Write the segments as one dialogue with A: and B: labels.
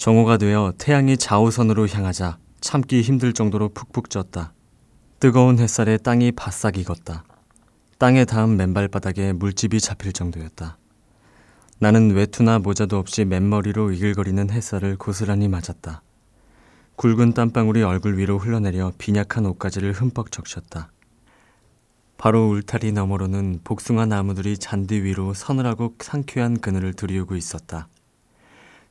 A: 정오가 되어 태양이 좌우선으로 향하자 참기 힘들 정도로 푹푹 쪘다. 뜨거운 햇살에 땅이 바싹 익었다. 땅에 닿은 맨발바닥에 물집이 잡힐 정도였다. 나는 외투나 모자도 없이 맨머리로 이글거리는 햇살을 고스란히 맞았다. 굵은 땀방울이 얼굴 위로 흘러내려 빈약한 옷가지를 흠뻑 적셨다. 바로 울타리 너머로는 복숭아 나무들이 잔디 위로 서늘하고 상쾌한 그늘을 들이우고 있었다.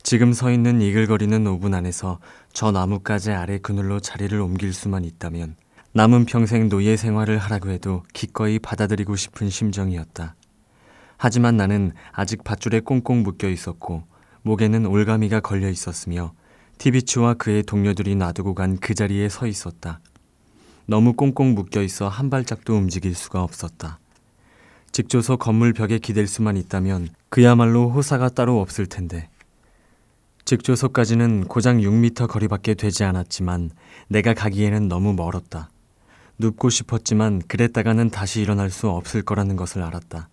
A: 지금 서 있는 이글거리는 5분 안에서 저 나뭇가지 아래 그늘로 자리를 옮길 수만 있다면 남은 평생 노예 생활을 하라고 해도 기꺼이 받아들이고 싶은 심정이었다. 하지만 나는 아직 밧줄에 꽁꽁 묶여 있었고 목에는 올가미가 걸려 있었으며 티비츠와 그의 동료들이 놔두고 간 그 자리에 서 있었다. 너무 꽁꽁 묶여 있어 한 발짝도 움직일 수가 없었다. 직조소 건물 벽에 기댈 수만 있다면 그야말로 호사가 따로 없을 텐데. 직조소까지는 고장 6미터 거리밖에 되지 않았지만 내가 가기에는 너무 멀었다. 눕고 싶었지만 그랬다가는 다시 일어날 수 없을 거라는 것을 알았다.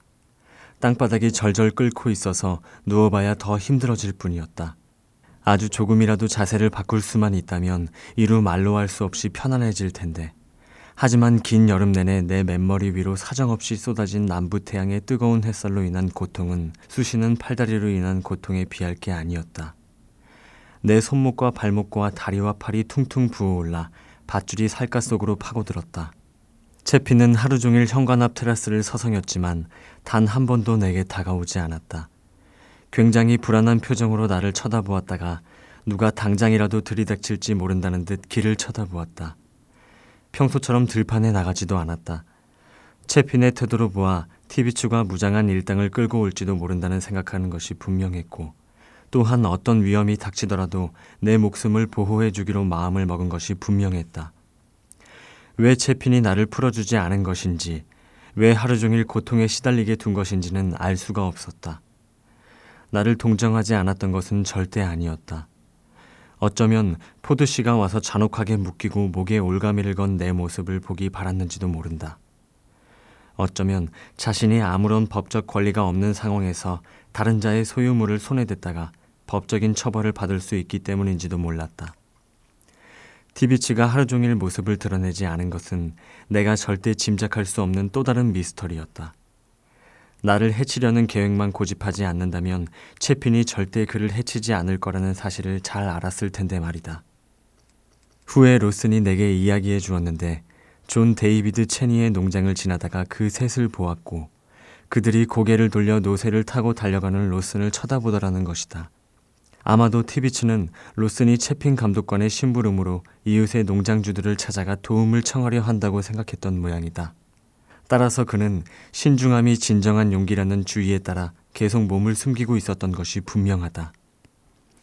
A: 땅바닥이 절절 끓고 있어서 누워봐야 더 힘들어질 뿐이었다. 아주 조금이라도 자세를 바꿀 수만 있다면 이루 말로 할 수 없이 편안해질 텐데. 하지만 긴 여름 내내 내 맨머리 위로 사정없이 쏟아진 남부 태양의 뜨거운 햇살로 인한 고통은 쑤시는 팔다리로 인한 고통에 비할 게 아니었다. 내 손목과 발목과 다리와 팔이 퉁퉁 부어올라 밧줄이 살갗 속으로 파고들었다. 채피는 하루 종일 현관 앞 테라스를 서성였지만 단 한 번도 내게 다가오지 않았다. 굉장히 불안한 표정으로 나를 쳐다보았다가 누가 당장이라도 들이닥칠지 모른다는 듯 길을 쳐다보았다. 평소처럼 들판에 나가지도 않았다. 채핀의 태도로 보아 티비추가 무장한 일당을 끌고 올지도 모른다는 생각하는 것이 분명했고 또한 어떤 위험이 닥치더라도 내 목숨을 보호해 주기로 마음을 먹은 것이 분명했다. 왜 채핀이 나를 풀어주지 않은 것인지, 왜 하루 종일 고통에 시달리게 둔 것인지는 알 수가 없었다. 나를 동정하지 않았던 것은 절대 아니었다. 어쩌면 포드 씨가 와서 잔혹하게 묶이고 목에 올가미를 건 내 모습을 보기 바랐는지도 모른다. 어쩌면 자신이 아무런 법적 권리가 없는 상황에서 다른 자의 소유물을 손에 댔다가 법적인 처벌을 받을 수 있기 때문인지도 몰랐다. 티비치가 하루 종일 모습을 드러내지 않은 것은 내가 절대 짐작할 수 없는 또 다른 미스터리였다. 나를 해치려는 계획만 고집하지 않는다면 채핀이 절대 그를 해치지 않을 거라는 사실을 잘 알았을 텐데 말이다. 후에 로슨이 내게 이야기해 주었는데 존 데이비드 체니의 농장을 지나다가 그 셋을 보았고 그들이 고개를 돌려 노새를 타고 달려가는 로슨을 쳐다보더라는 것이다. 아마도 티비츠는 로슨이 채핀 감독관의 심부름으로 이웃의 농장주들을 찾아가 도움을 청하려 한다고 생각했던 모양이다. 따라서 그는 신중함이 진정한 용기라는 주의에 따라 계속 몸을 숨기고 있었던 것이 분명하다.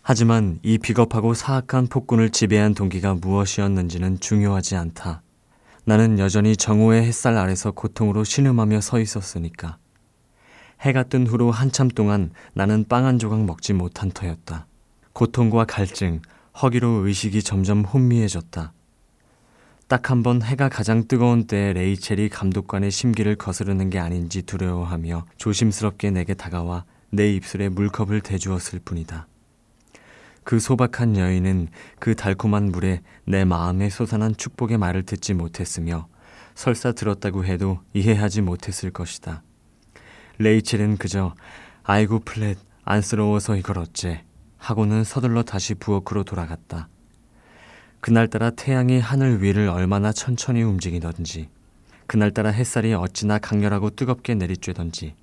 A: 하지만 이 비겁하고 사악한 폭군을 지배한 동기가 무엇이었는지는 중요하지 않다. 나는 여전히 정오의 햇살 아래서 고통으로 신음하며 서 있었으니까. 해가 뜬 후로 한참 동안 나는 빵 한 조각 먹지 못한 터였다. 고통과 갈증, 허기로 의식이 점점 혼미해졌다. 딱 한 번 해가 가장 뜨거운 때에 레이첼이 감독관의 심기를 거스르는 게 아닌지 두려워하며 조심스럽게 내게 다가와 내 입술에 물컵을 대주었을 뿐이다. 그 소박한 여인은 그 달콤한 물에 내 마음에 솟아난 축복의 말을 듣지 못했으며 설사 들었다고 해도 이해하지 못했을 것이다. 레이첼은 그저 아이고 플랫 안쓰러워서 이걸 어째 하고는 서둘러 다시 부엌으로 돌아갔다. 그날따라 태양이 하늘 위를 얼마나 천천히 움직이던지, 그날따라 햇살이 어찌나 강렬하고 뜨겁게 내리쬐던지,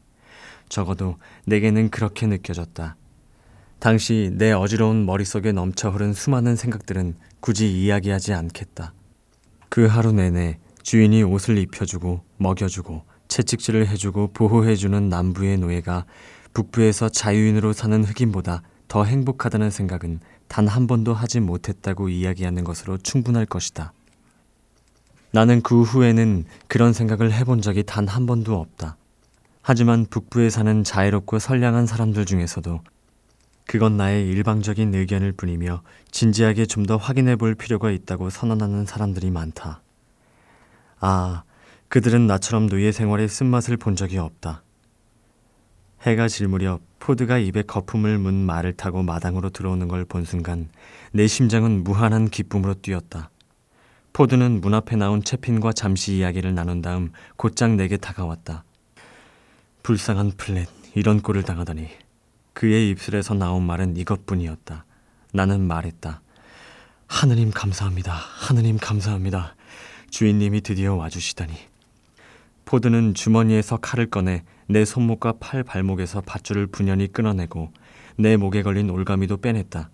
A: 적어도 내게는 그렇게 느껴졌다. 당시 내 어지러운 머릿속에 넘쳐 흐른 수많은 생각들은 굳이 이야기하지 않겠다. 그 하루 내내 주인이 옷을 입혀주고 먹여주고 채찍질을 해주고 보호해주는 남부의 노예가 북부에서 자유인으로 사는 흑인보다 더 행복하다는 생각은 단 한 번도 하지 못했다고 이야기하는 것으로 충분할 것이다. 나는 그 후에는 그런 생각을 해본 적이 단 한 번도 없다. 하지만 북부에 사는 자애롭고 선량한 사람들 중에서도 그건 나의 일방적인 의견일 뿐이며 진지하게 좀 더 확인해 볼 필요가 있다고 선언하는 사람들이 많다. 아, 그들은 나처럼 노예 생활의 쓴맛을 본 적이 없다. 해가 질 무렵 포드가 입에 거품을 문 말을 타고 마당으로 들어오는 걸 본 순간 내 심장은 무한한 기쁨으로 뛰었다. 포드는 문 앞에 나온 채핀과 잠시 이야기를 나눈 다음 곧장 내게 다가왔다. 불쌍한 플랫, 이런 꼴을 당하다니. 그의 입술에서 나온 말은 이것뿐이었다. 나는 말했다. 하느님 감사합니다. 하느님 감사합니다. 주인님이 드디어 와주시다니. 포드는 주머니에서 칼을 꺼내 내 손목과 팔 발목에서 밧줄을 분연히 끊어내고 내 목에 걸린 올가미도 빼냈다.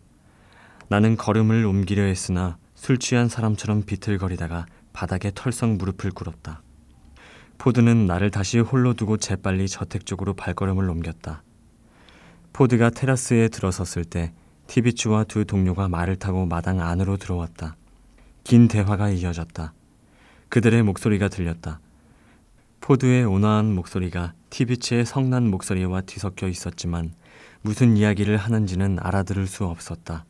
A: 나는 걸음을 옮기려 했으나 술 취한 사람처럼 비틀거리다가 바닥에 털썩 무릎을 꿇었다. 포드는 나를 다시 홀로 두고 재빨리 저택 쪽으로 발걸음을 옮겼다. 포드가 테라스에 들어섰을 때 티비츠와 두 동료가 말을 타고 마당 안으로 들어왔다. 긴 대화가 이어졌다. 그들의 목소리가 들렸다. 포드의 온화한 목소리가 티비츠의 성난 목소리와 뒤섞여 있었지만 무슨 이야기를 하는지는 알아들을 수 없었다.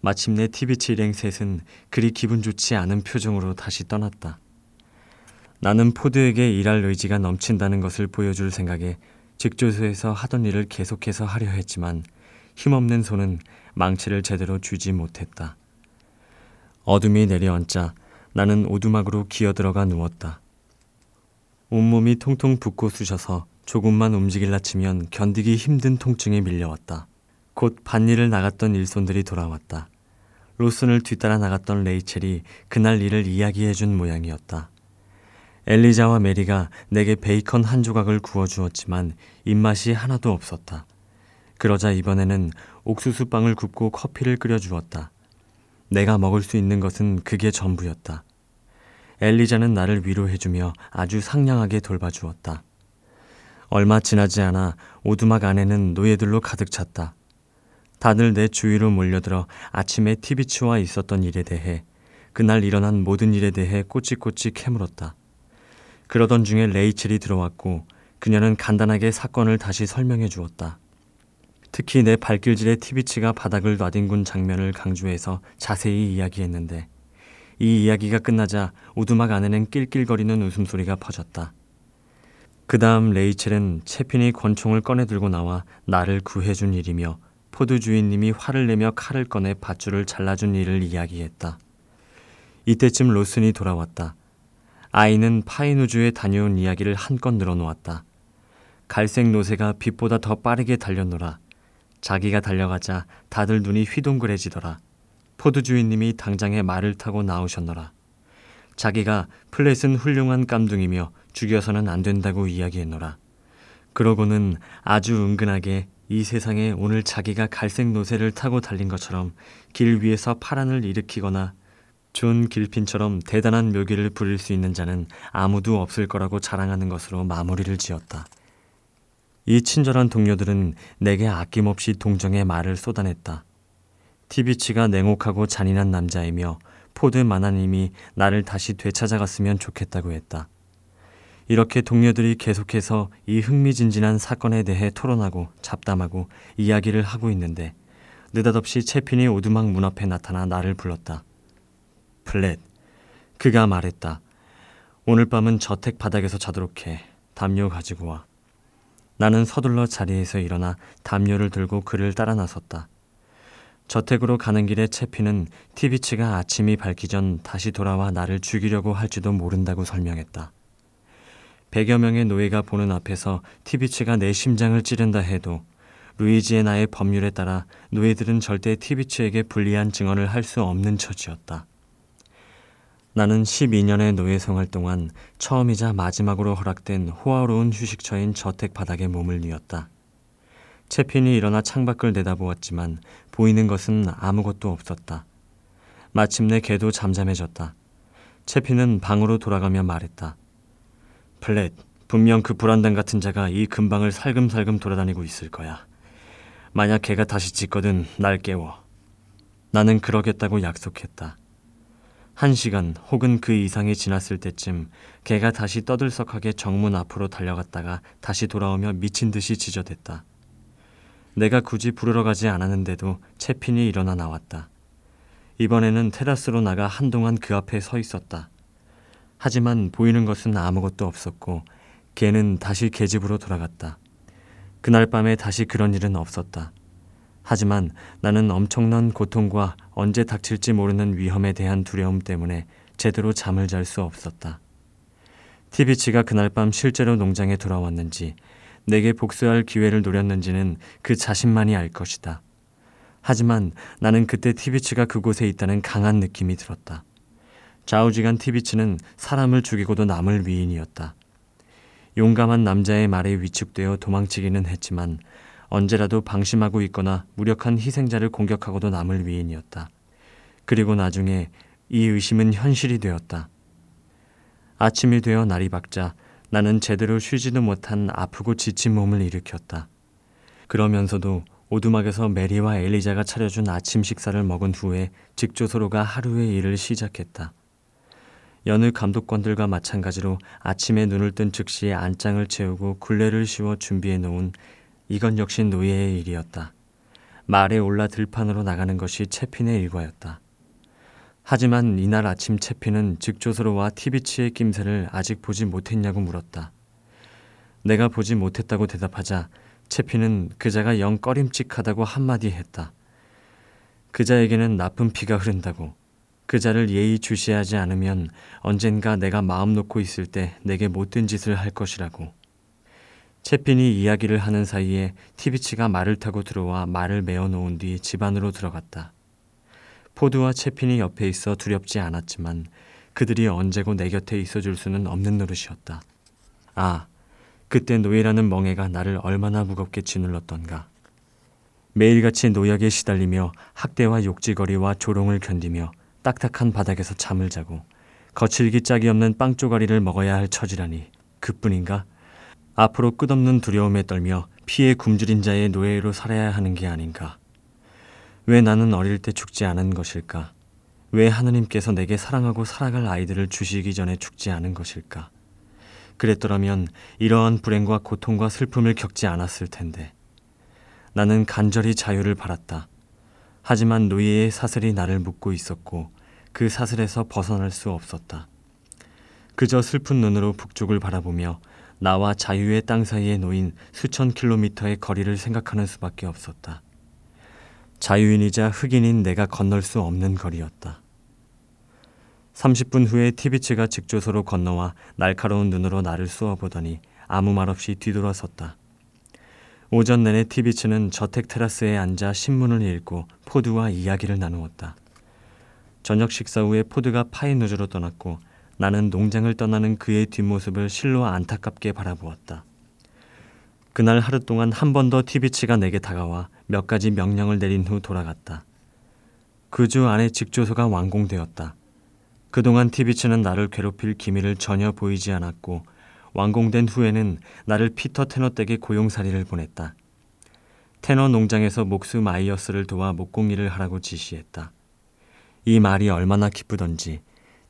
A: 마침내 티비츠 일행 셋은 그리 기분 좋지 않은 표정으로 다시 떠났다. 나는 포드에게 일할 의지가 넘친다는 것을 보여줄 생각에 직조소에서 하던 일을 계속해서 하려 했지만 힘없는 손은 망치를 제대로 쥐지 못했다. 어둠이 내려앉자 나는 오두막으로 기어들어가 누웠다. 온몸이 통통 붓고 쑤셔서 조금만 움직일라 치면 견디기 힘든 통증에 밀려왔다. 곧 밭일을 나갔던 일손들이 돌아왔다. 로슨을 뒤따라 나갔던 레이첼이 그날 일을 이야기해준 모양이었다. 엘리자와 메리가 내게 베이컨 한 조각을 구워 주었지만 입맛이 하나도 없었다. 그러자 이번에는 옥수수 빵을 굽고 커피를 끓여 주었다. 내가 먹을 수 있는 것은 그게 전부였다. 엘리자는 나를 위로해주며 아주 상냥하게 돌봐주었다. 얼마 지나지 않아 오두막 안에는 노예들로 가득 찼다. 다들 내 주위로 몰려들어 아침에 티비츠와 있었던 일에 대해 그날 일어난 모든 일에 대해 꼬치꼬치 캐물었다. 그러던 중에 레이첼이 들어왔고 그녀는 간단하게 사건을 다시 설명해 주었다. 특히 내 발길질에 티비츠가 바닥을 나뒹군 장면을 강조해서 자세히 이야기했는데 이 이야기가 끝나자 오두막 안에는 낄낄거리는 웃음소리가 퍼졌다. 그 다음 레이첼은 채핀이 권총을 꺼내 들고 나와 나를 구해준 일이며 포드 주인님이 화를 내며 칼을 꺼내 밧줄을 잘라준 일을 이야기했다. 이때쯤 로슨이 돌아왔다. 아이는 파인우즈에 다녀온 이야기를 한껏 늘어놓았다. 갈색 노새가 빛보다 더 빠르게 달렸노라. 자기가 달려가자 다들 눈이 휘둥그레지더라. 포드 주인님이 당장에 말을 타고 나오셨노라. 자기가 플랫은 훌륭한 깜둥이며 죽여서는 안 된다고 이야기했노라. 그러고는 아주 은근하게 이 세상에 오늘 자기가 갈색 노새를 타고 달린 것처럼 길 위에서 파란을 일으키거나 존 길핀처럼 대단한 묘기를 부릴 수 있는 자는 아무도 없을 거라고 자랑하는 것으로 마무리를 지었다. 이 친절한 동료들은 내게 아낌없이 동정의 말을 쏟아냈다. 티비츠가 냉혹하고 잔인한 남자이며 포드 마나님이 나를 다시 되찾아갔으면 좋겠다고 했다. 이렇게 동료들이 계속해서 이 흥미진진한 사건에 대해 토론하고 잡담하고 이야기를 하고 있는데 느닷없이 채핀이 오두막 문 앞에 나타나 나를 불렀다. 플랫, 그가 말했다. 오늘 밤은 저택 바닥에서 자도록 해. 담요 가지고 와. 나는 서둘러 자리에서 일어나 담요를 들고 그를 따라 나섰다. 저택으로 가는 길에 채피는 티비치가 아침이 밝기 전 다시 돌아와 나를 죽이려고 할지도 모른다고 설명했다. 백여 명의 노예가 보는 앞에서 티비치가 내 심장을 찌른다 해도 루이지애나의 법률에 따라 노예들은 절대 티비치에게 불리한 증언을 할 수 없는 처지였다. 나는 12년의 노예 생활 동안 처음이자 마지막으로 허락된 호화로운 휴식처인 저택 바닥에 몸을 뉘었다. 채핀이 일어나 창밖을 내다보았지만 보이는 것은 아무것도 없었다. 마침내 걔도 잠잠해졌다. 채핀은 방으로 돌아가며 말했다. 플랫, 분명 그 불안당 같은 자가 이 근방을 살금살금 돌아다니고 있을 거야. 만약 걔가 다시 짓거든 날 깨워. 나는 그러겠다고 약속했다. 한 시간 혹은 그 이상이 지났을 때쯤 걔가 다시 떠들썩하게 정문 앞으로 달려갔다가 다시 돌아오며 미친 듯이 지저댔다. 내가 굳이 부르러 가지 않았는데도 채핀이 일어나 나왔다. 이번에는 테라스로 나가 한동안 그 앞에 서 있었다. 하지만 보이는 것은 아무것도 없었고 걔는 다시 계집으로 돌아갔다. 그날 밤에 다시 그런 일은 없었다. 하지만 나는 엄청난 고통과 언제 닥칠지 모르는 위험에 대한 두려움 때문에 제대로 잠을 잘 수 없었다. 티비치가 그날 밤 실제로 농장에 돌아왔는지 내게 복수할 기회를 노렸는지는 그 자신만이 알 것이다. 하지만 나는 그때 티비치가 그곳에 있다는 강한 느낌이 들었다. 좌우지간 티비치는 사람을 죽이고도 남을 위인이었다. 용감한 남자의 말에 위축되어 도망치기는 했지만 언제라도 방심하고 있거나 무력한 희생자를 공격하고도 남을 위인이었다. 그리고 나중에 이 의심은 현실이 되었다. 아침이 되어 날이 밝자 나는 제대로 쉬지도 못한 아프고 지친 몸을 일으켰다. 그러면서도 오두막에서 메리와 엘리자가 차려준 아침 식사를 먹은 후에 직조서로가 하루의 일을 시작했다. 여느 감독관들과 마찬가지로 아침에 눈을 뜬 즉시 안장을 채우고 굴레를 씌워 준비해 놓은 이건 역시 노예의 일이었다. 말에 올라 들판으로 나가는 것이 채핀의 일과였다. 하지만 이날 아침 채핀은 직조서로와 티비치의 낌새를 아직 보지 못했냐고 물었다. 내가 보지 못했다고 대답하자 채핀은 그자가 영 꺼림칙하다고 한마디 했다. 그자에게는 나쁜 피가 흐른다고 그자를 예의 주시하지 않으면 언젠가 내가 마음 놓고 있을 때 내게 못된 짓을 할 것이라고. 채핀이 이야기를 하는 사이에 티비치가 말을 타고 들어와 말을 메어 놓은 뒤 집 안으로 들어갔다. 포드와 채핀이 옆에 있어 두렵지 않았지만 그들이 언제고 내 곁에 있어줄 수는 없는 노릇이었다. 아, 그때 노예라는 멍해가 나를 얼마나 무겁게 짓눌렀던가. 매일같이 노약에 시달리며 학대와 욕지거리와 조롱을 견디며 딱딱한 바닥에서 잠을 자고 거칠기 짝이 없는 빵 쪼가리를 먹어야 할 처지라니 그뿐인가? 앞으로 끝없는 두려움에 떨며 피해 굶주린 자의 노예로 살아야 하는 게 아닌가? 왜 나는 어릴 때 죽지 않은 것일까? 왜 하느님께서 내게 사랑하고 살아갈 아이들을 주시기 전에 죽지 않은 것일까? 그랬더라면 이러한 불행과 고통과 슬픔을 겪지 않았을 텐데. 나는 간절히 자유를 바랐다. 하지만 노예의 사슬이 나를 묶고 있었고 그 사슬에서 벗어날 수 없었다. 그저 슬픈 눈으로 북쪽을 바라보며 나와 자유의 땅 사이에 놓인 수천 킬로미터의 거리를 생각하는 수밖에 없었다. 자유인이자 흑인인 내가 건널 수 없는 거리였다. 30분 후에 티비치가 직조서로 건너와 날카로운 눈으로 나를 쏘아보더니 아무 말 없이 뒤돌아섰다. 오전 내내 티비치는 저택 테라스에 앉아 신문을 읽고 포드와 이야기를 나누었다. 저녁 식사 후에 포드가 파이누즈로 떠났고 나는 농장을 떠나는 그의 뒷모습을 실로 안타깝게 바라보았다. 그날 하루 동안 한 번 더 티비츠가 내게 다가와 몇 가지 명령을 내린 후 돌아갔다. 그 주 안에 직조소가 완공되었다. 그동안 티비츠는 나를 괴롭힐 기미를 전혀 보이지 않았고 완공된 후에는 나를 피터 테너 댁에 고용살이를 보냈다. 테너 농장에서 목수 마이어스를 도와 목공일을 하라고 지시했다. 이 말이 얼마나 기쁘던지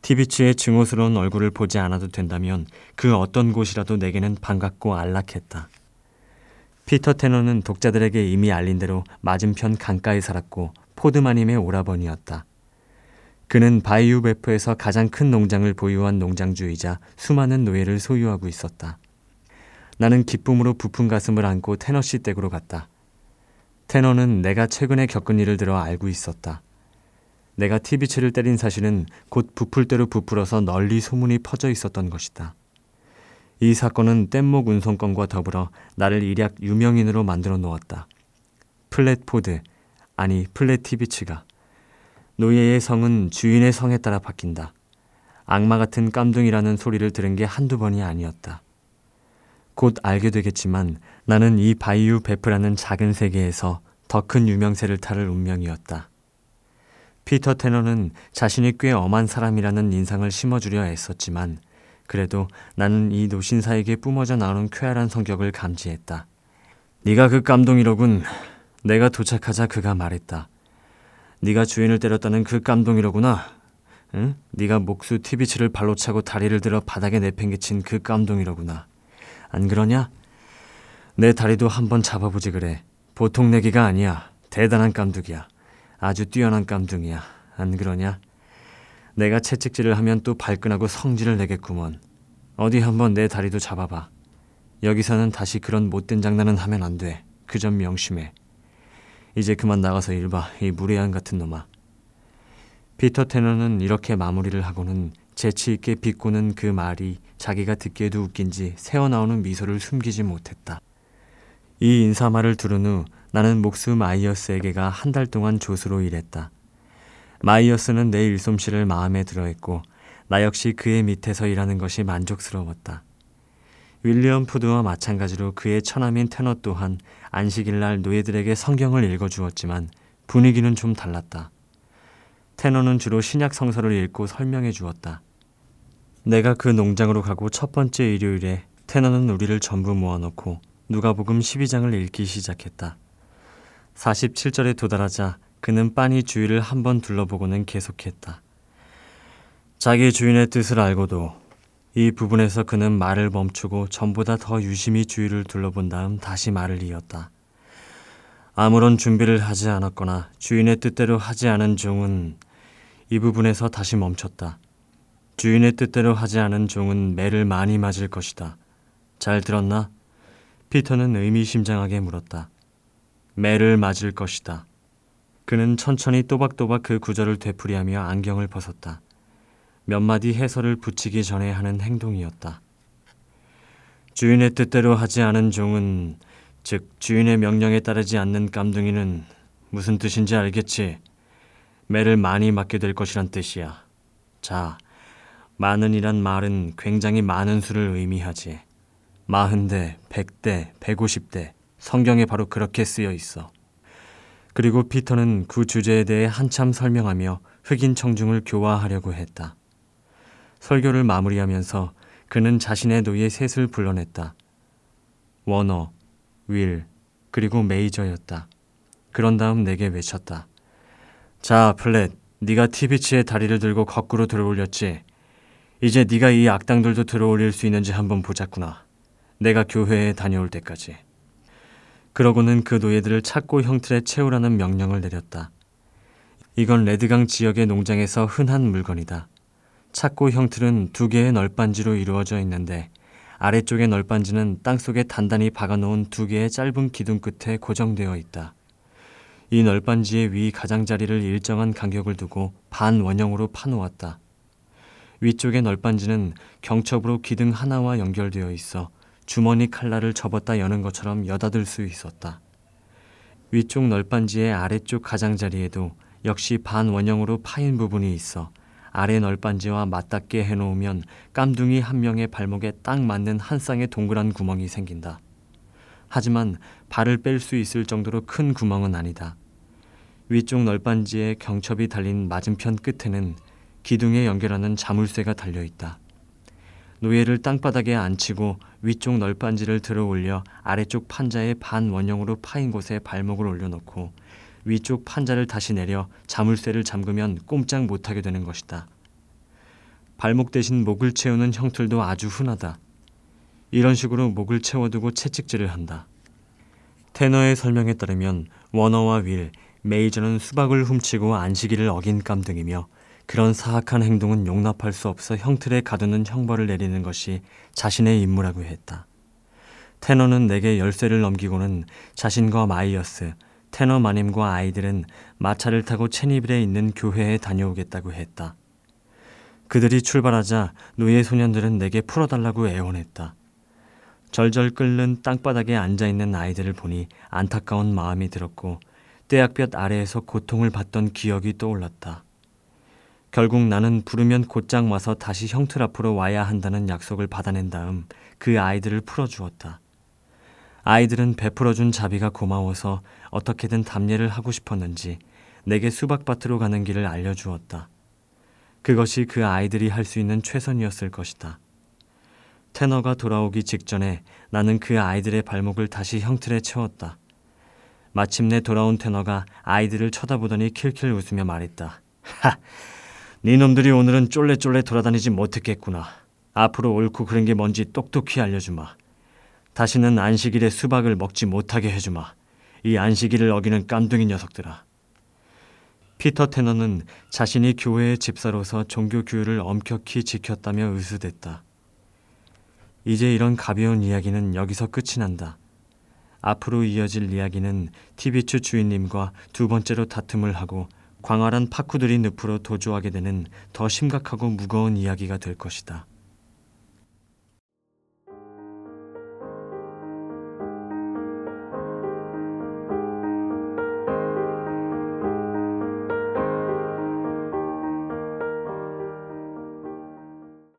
A: 티비츠의 증오스러운 얼굴을 보지 않아도 된다면 그 어떤 곳이라도 내게는 반갑고 안락했다. 피터 테너는 독자들에게 이미 알린 대로 맞은편 강가에 살았고 포드 마님의 오라버니였다. 그는 바이유 뵈프에서 가장 큰 농장을 보유한 농장주이자 수많은 노예를 소유하고 있었다. 나는 기쁨으로 부푼 가슴을 안고 테너씨 댁으로 갔다. 테너는 내가 최근에 겪은 일을 들어 알고 있었다. 내가 티비츠를 때린 사실은 곧 부풀 대로 부풀어서 널리 소문이 퍼져 있었던 것이다. 이 사건은 뗏목 운송건과 더불어 나를 일약 유명인으로 만들어 놓았다. 플랫포드, 아니 플랫 티비츠가 노예의 성은 주인의 성에 따라 바뀐다. 악마 같은 깜둥이라는 소리를 들은 게 한두 번이 아니었다. 곧 알게 되겠지만 나는 이 바이유 뵈프라는 작은 세계에서 더 큰 유명세를 탈 운명이었다. 피터 테너는 자신이 꽤 엄한 사람이라는 인상을 심어주려 애썼지만 그래도 나는 이 노신사에게 뿜어져 나오는 쾌활한 성격을 감지했다. 네가 그 깜동이로군. 내가 도착하자 그가 말했다. 네가 주인을 때렸다는 그 깜동이로구나. 응? 네가 목수 티비치를 발로 차고 다리를 들어 바닥에 내팽개친 그 깜동이로구나. 안 그러냐? 내 다리도 한번 잡아보지 그래. 보통 내기가 아니야. 대단한 깜둥이야. 아주 뛰어난 깜둥이야. 안 그러냐? 내가 채찍질을 하면 또 발끈하고 성질을 내겠구먼. 어디 한번 내 다리도 잡아봐. 여기서는 다시 그런 못된 장난은 하면 안 돼. 그 점 명심해. 이제 그만 나가서 일 봐. 이 무례한 같은 놈아. 피터 테너는 이렇게 마무리를 하고는 재치 있게 비꼬는 그 말이 자기가 듣기에도 웃긴지 새어나오는 미소를 숨기지 못했다. 이 인사말을 들은 후 나는 목수 마이어스에게가 한 달 동안 조수로 일했다. 마이어스는 내 일솜씨를 마음에 들어했고 나 역시 그의 밑에서 일하는 것이 만족스러웠다. 윌리엄 푸드와 마찬가지로 그의 처남인 테너 또한 안식일 날 노예들에게 성경을 읽어주었지만 분위기는 좀 달랐다. 테너는 주로 신약 성서를 읽고 설명해 주었다. 내가 그 농장으로 가고 첫 번째 일요일에 테너는 우리를 전부 모아놓고 누가복음 12장을 읽기 시작했다. 47절에 도달하자 그는 빤히 주위를 한번 둘러보고는 계속했다. 자기 주인의 뜻을 알고도 이 부분에서 그는 말을 멈추고 전보다 더 유심히 주위를 둘러본 다음 다시 말을 이었다. 아무런 준비를 하지 않았거나 주인의 뜻대로 하지 않은 종은 이 부분에서 다시 멈췄다. 주인의 뜻대로 하지 않은 종은 매를 많이 맞을 것이다. 잘 들었나? 피터는 의미심장하게 물었다. 매를 맞을 것이다. 그는 천천히 또박또박 그 구절을 되풀이하며 안경을 벗었다. 몇 마디 해설을 붙이기 전에 하는 행동이었다. 주인의 뜻대로 하지 않은 종은 즉 주인의 명령에 따르지 않는 깜둥이는 무슨 뜻인지 알겠지? 매를 많이 맞게 될 것이란 뜻이야. 자, 많은이란 말은 굉장히 많은 수를 의미하지. 마흔 대, 백 대, 백오십 대 성경에 바로 그렇게 쓰여 있어. 그리고 피터는 그 주제에 대해 한참 설명하며 흑인 청중을 교화하려고 했다. 설교를 마무리하면서 그는 자신의 노예 셋을 불러냈다. 워너, 윌, 그리고 메이저였다. 그런 다음 내게 외쳤다. 자, 플랫, 네가 티비치의 다리를 들고 거꾸로 들어올렸지. 이제 네가 이 악당들도 들어올릴 수 있는지 한번 보자꾸나. 내가 교회에 다녀올 때까지. 그러고는 그 노예들을 찾고 형틀에 채우라는 명령을 내렸다. 이건 레드강 지역의 농장에서 흔한 물건이다. 착고 형틀은 두 개의 널빤지로 이루어져 있는데 아래쪽의 널빤지는 땅속에 단단히 박아놓은 두 개의 짧은 기둥 끝에 고정되어 있다. 이 널빤지의 위 가장자리를 일정한 간격을 두고 반원형으로 파놓았다. 위쪽의 널빤지는 경첩으로 기둥 하나와 연결되어 있어 주머니 칼날을 접었다 여는 것처럼 여닫을 수 있었다. 위쪽 널빤지의 아래쪽 가장자리에도 역시 반원형으로 파인 부분이 있어 아래 널빤지와 맞닿게 해놓으면 깜둥이 한 명의 발목에 딱 맞는 한 쌍의 동그란 구멍이 생긴다. 하지만 발을 뺄 수 있을 정도로 큰 구멍은 아니다. 위쪽 널빤지에 경첩이 달린 맞은편 끝에는 기둥에 연결하는 자물쇠가 달려 있다. 노예를 땅바닥에 앉히고 위쪽 널빤지를 들어 올려 아래쪽 판자의 반 원형으로 파인 곳에 발목을 올려놓고 위쪽 판자를 다시 내려 자물쇠를 잠그면 꼼짝 못하게 되는 것이다. 발목 대신 목을 채우는 형틀도 아주 흔하다. 이런 식으로 목을 채워두고 채찍질을 한다. 테너의 설명에 따르면 워너와 윌, 메이저는 수박을 훔치고 안식일을 어긴 깜둥이며 그런 사악한 행동은 용납할 수 없어 형틀에 가두는 형벌을 내리는 것이 자신의 임무라고 했다. 테너는 내게 열쇠를 넘기고는 자신과 마이어스, 테너 마님과 아이들은 마차를 타고 체니빌에 있는 교회에 다녀오겠다고 했다. 그들이 출발하자 노예 소년들은 내게 풀어달라고 애원했다. 절절 끓는 땅바닥에 앉아있는 아이들을 보니 안타까운 마음이 들었고 떼약볕 아래에서 고통을 받던 기억이 떠올랐다. 결국 나는 부르면 곧장 와서 다시 형틀 앞으로 와야 한다는 약속을 받아낸 다음 그 아이들을 풀어주었다. 아이들은 베풀어준 자비가 고마워서 어떻게든 답례를 하고 싶었는지 내게 수박밭으로 가는 길을 알려주었다. 그것이 그 아이들이 할 수 있는 최선이었을 것이다. 테너가 돌아오기 직전에 나는 그 아이들의 발목을 다시 형틀에 채웠다. 마침내 돌아온 테너가 아이들을 쳐다보더니 킬킬 웃으며 말했다. 하, 니놈들이 오늘은 쫄래쫄래 돌아다니지 못했겠구나. 앞으로 옳고 그른 게 뭔지 똑똑히 알려주마. 다시는 안식일에 수박을 먹지 못하게 해주마. 이 안식일을 어기는 깜둥이 녀석들아. 피터 테너는 자신이 교회의 집사로서 종교 규율을 엄격히 지켰다며 의수됐다. 이제 이런 가벼운 이야기는 여기서 끝이 난다. 앞으로 이어질 이야기는 티비추 주인님과 두 번째로 다툼을 하고 광활한 파쿠들이 늪으로 도주하게 되는 더 심각하고 무거운 이야기가 될 것이다.